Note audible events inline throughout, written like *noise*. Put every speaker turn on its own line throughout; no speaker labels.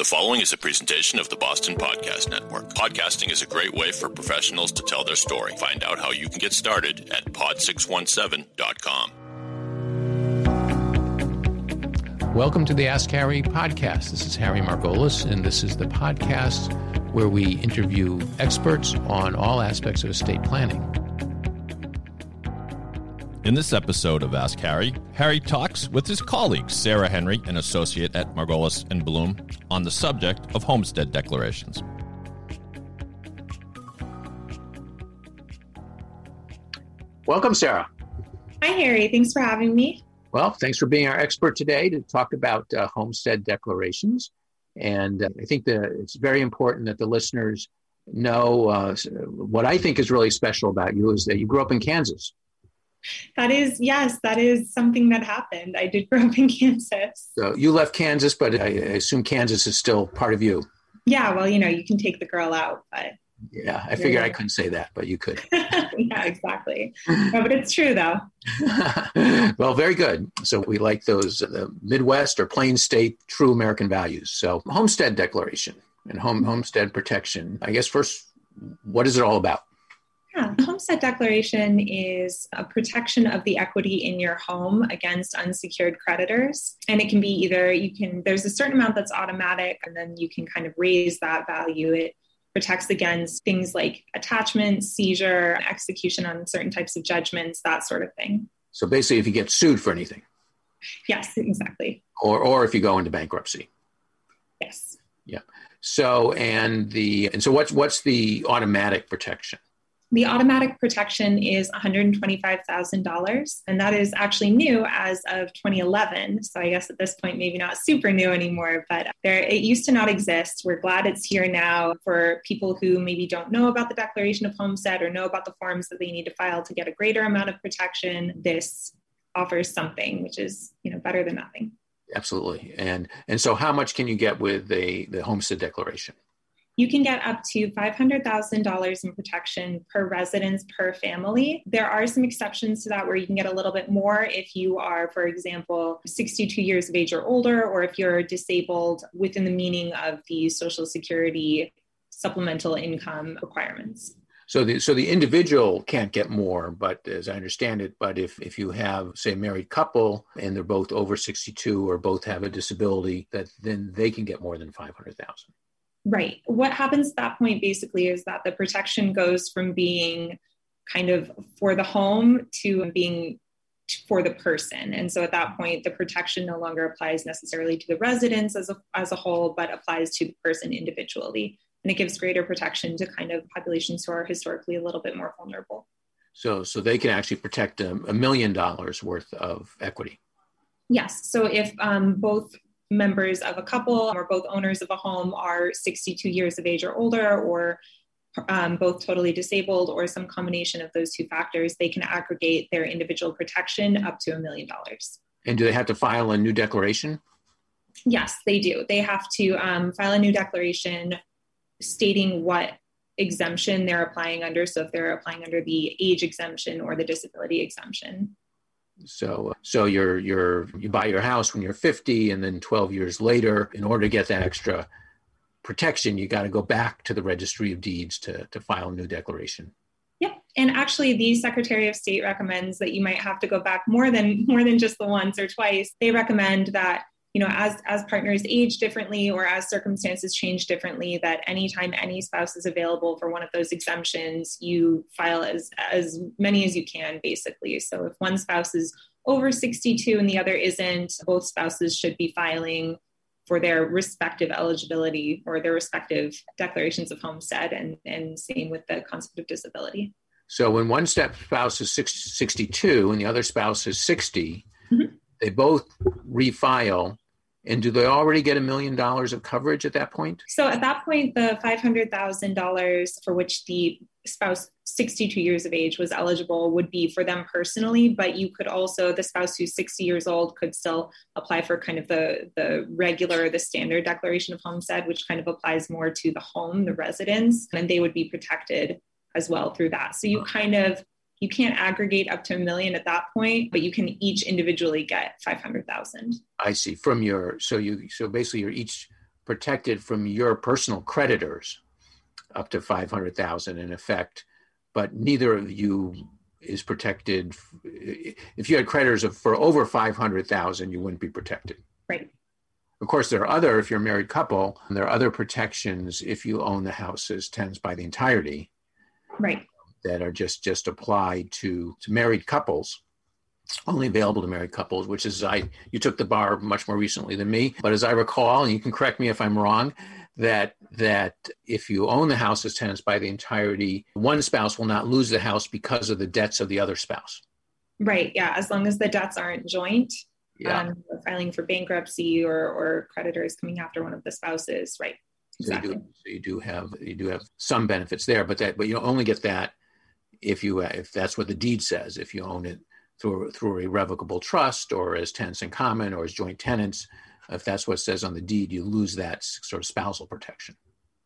The following is a presentation of the Boston Podcast Network. Podcasting is a great way for professionals to tell their story. Find out how you can get started at pod617.com.
Welcome to the Ask Harry podcast. This is Harry Margolis, and this is the podcast where we interview experts on all aspects of estate planning.
In this episode of Ask Harry, Harry talks with his colleague Sarah Henry, an associate at Margolis and Bloom, on the subject of homestead declarations.
Welcome, Sarah.
Hi, Harry. Thanks for having me.
Well, thanks for being our expert today to talk about uh, homestead declarations. And uh, I think that it's very important that the listeners know uh, what I think is really special about you is that you grew up in Kansas.
That is, yes, that is something that happened. I did *laughs* grow up in Kansas.
So you left Kansas, but I, assume Kansas is still part of you.
Yeah, well, you know, you can take the girl out, but.
Yeah, I figured. I couldn't say that, but you could. *laughs*
yeah, exactly. No, but it's true, though. *laughs*
well, very good. So we like those uh, Midwest or plain state true American values. So homestead declaration and home homestead protection. I guess first, what is it all about?
Yeah, the homestead declaration is a protection of the equity in your home against unsecured creditors. And it can be either you can, there's a certain amount that's automatic, and then you can kind of raise that value. It protects against things like attachment, seizure, execution on certain types of judgments, that sort of thing.
So basically, if you get sued for anything.
Yes, exactly.
Or, or if you go into bankruptcy.
Yes.
Yeah. So and the and so what's what's the automatic protection?
The automatic protection is $125,000, and that is actually new as of 2011. So I guess at this point, maybe not super new anymore, but there it used to not exist. We're glad it's here now for people who maybe don't know about the Declaration of Homestead or know about the forms that they need to file to get a greater amount of protection. This offers something which is you know better than nothing.
Absolutely, and and so how much can you get with the the homestead declaration?
You can get up to $500,000 in protection per residence per family. There are some exceptions to that where you can get a little bit more if you are, for example, 62 years of age or older, or if you're disabled within the meaning of the Social Security supplemental income requirements.
So the so the individual can't get more, but as I understand it, but if if you have say a married couple and they're both over 62 or both have a disability, that then they can get more than 500,000.
Right. What happens at that point basically is that the protection goes from being kind of for the home to being for the person. And so at that point, the protection no longer applies necessarily to the residence as a, as a whole, but applies to the person individually. And it gives greater protection to kind of populations who are historically a little bit more vulnerable.
So, so they can actually protect a, a million dollars worth of equity.
Yes. So if um, both members of a couple or both owners of a home are 62 years of age or older or um, both totally disabled or some combination of those two factors, they can aggregate their individual protection up to a million dollars.
And do they have to file a new declaration?
Yes, they do. They have to um, file a new declaration stating what exemption they're applying under. So if they're applying under the age exemption or the disability exemption.
So, uh, so you're you're you buy your house when you're 50, and then 12 years later, in order to get that extra protection, you got to go back to the Registry of Deeds to to file a new declaration.
Yep, and actually, the Secretary of State recommends that you might have to go back more than more than just the once or twice. They recommend that you know as as partners age differently or as circumstances change differently that anytime any spouse is available for one of those exemptions you file as as many as you can basically so if one spouse is over 62 and the other isn't both spouses should be filing for their respective eligibility or their respective declarations of homestead and and same with the concept of disability
so when one step spouse is 62 and the other spouse is 60 mm-hmm. they both refile and do they already get a million dollars of coverage at that point?
So at that point, the $500,000 for which the spouse 62 years of age was eligible would be for them personally, but you could also, the spouse who's 60 years old could still apply for kind of the, the regular, the standard declaration of homestead, which kind of applies more to the home, the residence, and they would be protected as well through that. So you kind of you can't aggregate up to a million at that point, but you can each individually get 500,000.
I see. From your, so you, so basically you're each protected from your personal creditors up to 500,000 in effect, but neither of you is protected. If you had creditors of, for over 500,000, you wouldn't be protected.
Right.
Of course, there are other, if you're a married couple, there are other protections if you own the house as tenants by the entirety.
Right.
That are just just applied to, to married couples only available to married couples, which is I you took the bar much more recently than me, but as I recall, and you can correct me if I'm wrong, that that if you own the house as tenants by the entirety, one spouse will not lose the house because of the debts of the other spouse.
Right. Yeah. As long as the debts aren't joint,
Yeah.
um, filing for bankruptcy or or creditors coming after one of the spouses. Right.
So you
Exactly.
do so you do have you do have some benefits there, but that but you only get that if you if that's what the deed says. If you own it through through a revocable trust or as tenants in common or as joint tenants, if that's what it says on the deed, you lose that sort of spousal protection.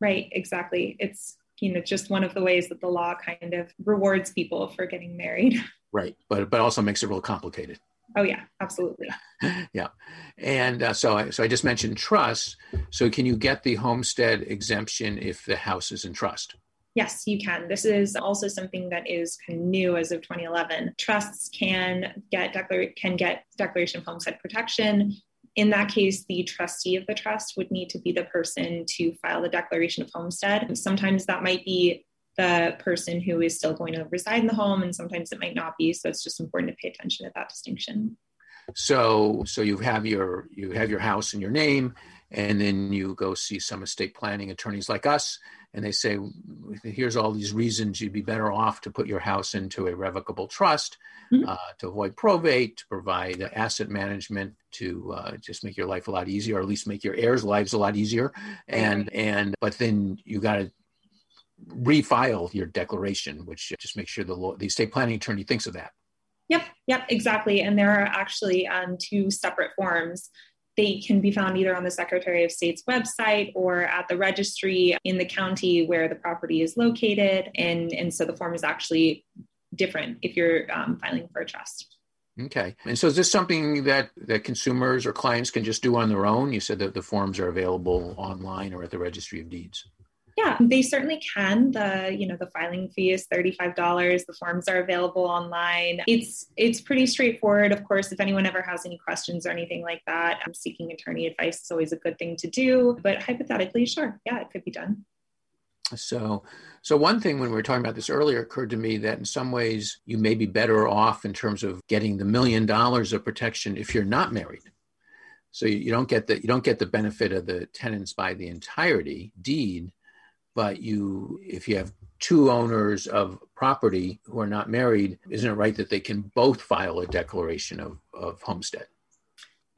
Right. Exactly. It's you know just one of the ways that the law kind of rewards people for getting married. *laughs*
Right, but but also makes it real complicated.
Oh yeah, absolutely. *laughs*
yeah, and uh, so I, so I just mentioned trust. So can you get the homestead exemption if the house is in trust?
Yes, you can. This is also something that is kind of new as of 2011. Trusts can get declar- can get declaration of homestead protection. In that case, the trustee of the trust would need to be the person to file the declaration of homestead. Sometimes that might be the person who is still going to reside in the home, and sometimes it might not be. So it's just important to pay attention to that distinction.
So so you have your you have your house in your name, and then you go see some estate planning attorneys like us, and they say, here's all these reasons you'd be better off to put your house into a revocable trust
Mhm.
uh, to avoid probate, to provide asset management, to uh, just make your life a lot easier, or at least make your heirs' lives a lot easier. And and but then you got to refile your declaration, which just make sure the law, the estate planning attorney thinks of that.
Yep, yep, exactly. And there are actually um, two separate forms. They can be found either on the Secretary of State's website or at the registry in the county where the property is located. And, and so the form is actually different if you're um, filing for a trust.
Okay. And so is this something that, that consumers or clients can just do on their own? You said that the forms are available online or at the registry of deeds.
Yeah, they certainly can. The you know the filing fee is thirty five dollars. The forms are available online. It's it's pretty straightforward. Of course, if anyone ever has any questions or anything like that, um, seeking attorney advice is always a good thing to do. But hypothetically, sure, yeah, it could be done.
So, so one thing when we were talking about this earlier occurred to me that in some ways you may be better off in terms of getting the million dollars of protection if you're not married. So you, you don't get the you don't get the benefit of the tenants by the entirety deed, but you if you have two owners of property who are not married, isn't it right that they can both file a declaration of, of homestead?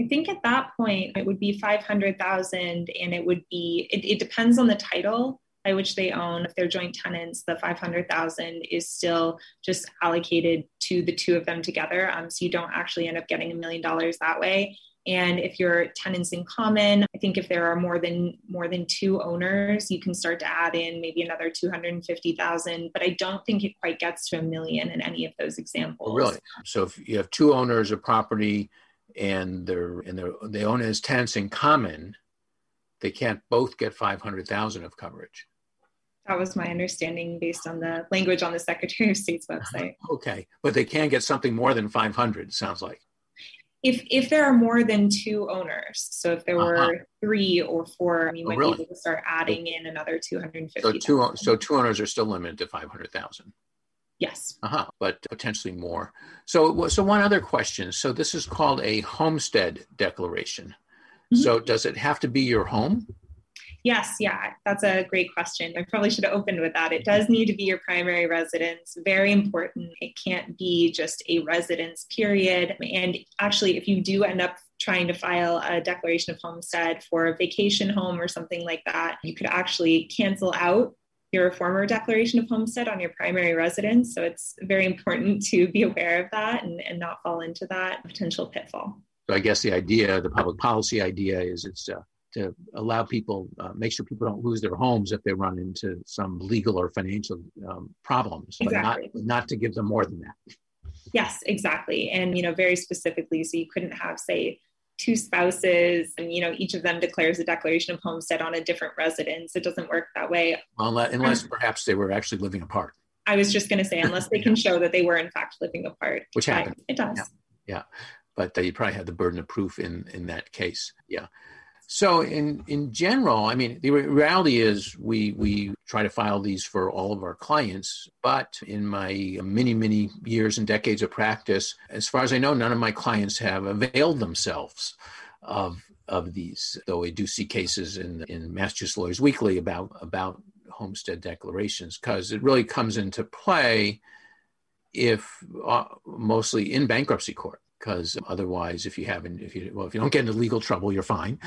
I think at that point it would be five hundred thousand, and it would be. It, it depends on the title by which they own. If they're joint tenants, the five hundred thousand is still just allocated to the two of them together. Um, so you don't actually end up getting a million dollars that way. And if you're tenants in common, I think if there are more than more than two owners, you can start to add in maybe another two hundred and fifty thousand. But I don't think it quite gets to a million in any of those examples.
Oh, really? So if you have two owners of property and they're and they're they own as tenants in common, they can't both get five hundred thousand of coverage.
That was my understanding based on the language on the Secretary of State's uh-huh. website.
Okay, but they can get something more than five hundred. Sounds like.
If if there are more than two owners, so if there were
Uh-huh.
three or four, you
Oh,
might
really?
be able to start adding in another 250
So two so two owners are still limited to five hundred thousand.
Yes.
Uh huh. But potentially more. So so one other question. So this is called a homestead declaration.
Mhm.
So does it have to be your home?
Yes, yeah, that's a great question. I probably should have opened with that. It does need to be your primary residence, very important. It can't be just a residence, period. And actually, if you do end up trying to file a declaration of homestead for a vacation home or something like that, you could actually cancel out your former declaration of homestead on your primary residence. So it's very important *laughs* to be aware of that and, and not fall into that potential pitfall.
So I guess the idea, the public policy idea, is it's uh, to allow people, uh, make sure people don't lose their homes if they run into some legal or financial um, problems, but not not to give them more than that.
Yes, exactly. And, you know, very specifically, so you couldn't have, say, two spouses and you know each of them declares a declaration of homestead on a different residence. It doesn't work that way.
Unless, unless perhaps they were actually living apart.
I was just going to say unless they *laughs* can show that they were in fact living apart.
Which happens
it does.
Yeah, yeah. but uh, you probably had the burden of proof in in that case. Yeah so in in general, I mean, the reality is we we try to file these for all of our clients, but in my many many years and decades of practice, as far as I know, none of my clients have availed themselves of of these. Though I do see cases in in Massachusetts Lawyers Weekly about about homestead declarations because it really comes into play if uh, mostly in bankruptcy court because otherwise if you haven't if you well if you don't get into legal trouble you're fine.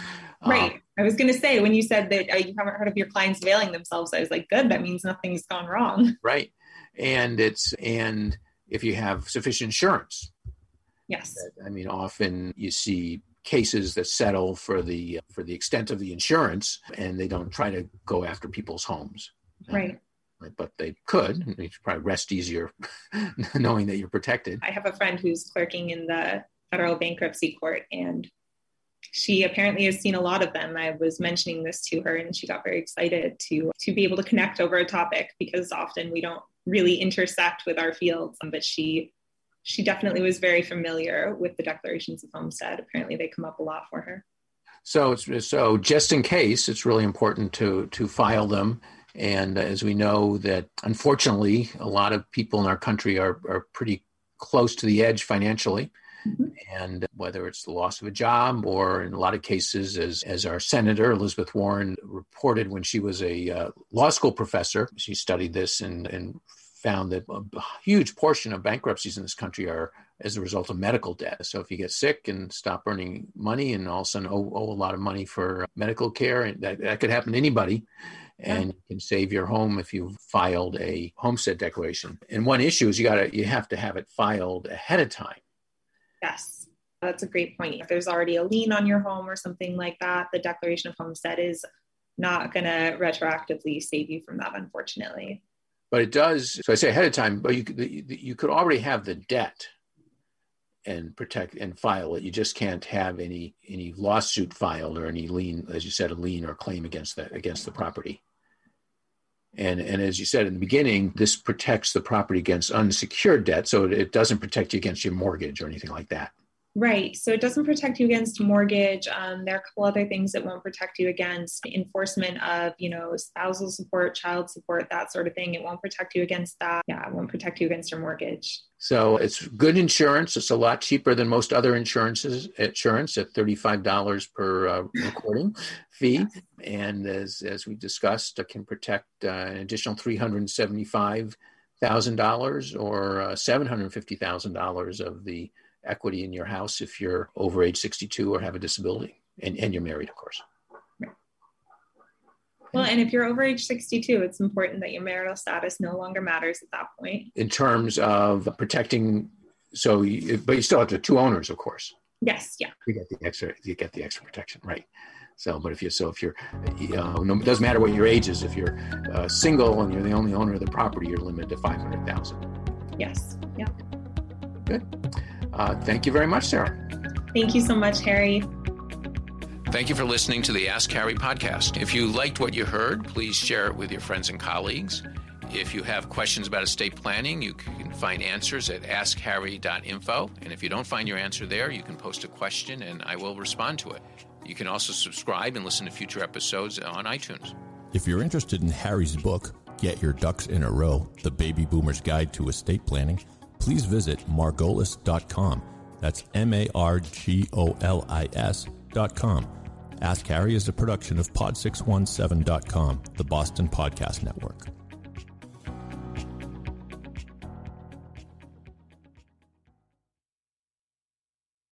Right. Um, i was going to say when you said that uh, you haven't heard of your clients availing themselves i was like good that means nothing's gone wrong. *laughs*
Right. And it's and if you have sufficient insurance.
Yes.
I mean often you see cases that settle for the for the extent of the insurance and they don't try to go after people's homes.
Right
but they could. You should probably rest easier *laughs* knowing that you're protected.
I have a friend who's clerking in the federal bankruptcy court, and she apparently has seen a lot of them. I was mentioning this to her, and she got very excited to to be able to connect over a topic because often we don't really intersect with our fields. But she she definitely was very familiar with the declarations of homestead. Apparently, they come up a lot for her.
So, so just in case, it's really important to to file them and as we know, that unfortunately, a lot of people in our country are, are pretty close to the edge financially. Mm-hmm. And whether it's the loss of a job or in a lot of cases, as, as our Senator Elizabeth Warren reported when she was a uh, law school professor, she studied this and, and found that a huge portion of bankruptcies in this country are as a result of medical debt. So if you get sick and stop earning money and all of a sudden owe, owe a lot of money for medical care, and that, that could happen to anybody and you can save your home if you've filed a homestead declaration. And one issue is you got to you have to have it filed ahead of time.
Yes. That's a great point. If there's already a lien on your home or something like that, the declaration of homestead is not going to retroactively save you from that unfortunately.
But it does. So I say ahead of time, but you you could already have the debt and protect and file it. You just can't have any any lawsuit filed or any lien, as you said, a lien or claim against the against the property. And, and as you said in the beginning, this protects the property against unsecured debt. So it doesn't protect you against your mortgage or anything like that.
Right. So it doesn't protect you against mortgage. Um, there are a couple other things that won't protect you against enforcement of, you know, spousal support, child support, that sort of thing. It won't protect you against that. Yeah, it won't protect you against your mortgage.
So it's good insurance. It's a lot cheaper than most other insurances. Insurance at thirty-five dollars per uh, recording fee, and as as we discussed, it can protect uh, an additional three hundred seventy-five thousand dollars or uh, seven hundred fifty thousand dollars of the equity in your house if you're over age 62 or have a disability and, and you're married, of course.
Well, and if you're over age 62, it's important that your marital status no longer matters at that point.
In terms of protecting, so, you, but you still have the two owners, of course.
Yes, yeah.
You get the extra, you get the extra protection, right? So, but if you, so if you're, you know, no, it doesn't matter what your age is. If you're uh, single and you're the only owner of the property, you're limited to 500,000.
Yes, yeah.
Good. Uh, thank you very much, Sarah.
Thank you so much, Harry.
Thank you for listening to the Ask Harry podcast. If you liked what you heard, please share it with your friends and colleagues. If you have questions about estate planning, you can find answers at askharry.info. And if you don't find your answer there, you can post a question and I will respond to it. You can also subscribe and listen to future episodes on iTunes.
If you're interested in Harry's book, Get Your Ducks in a Row The Baby Boomer's Guide to Estate Planning, please visit margolis.com. That's M A R G O L I S.com. Ask Harry is a production of pod617.com, the Boston Podcast Network.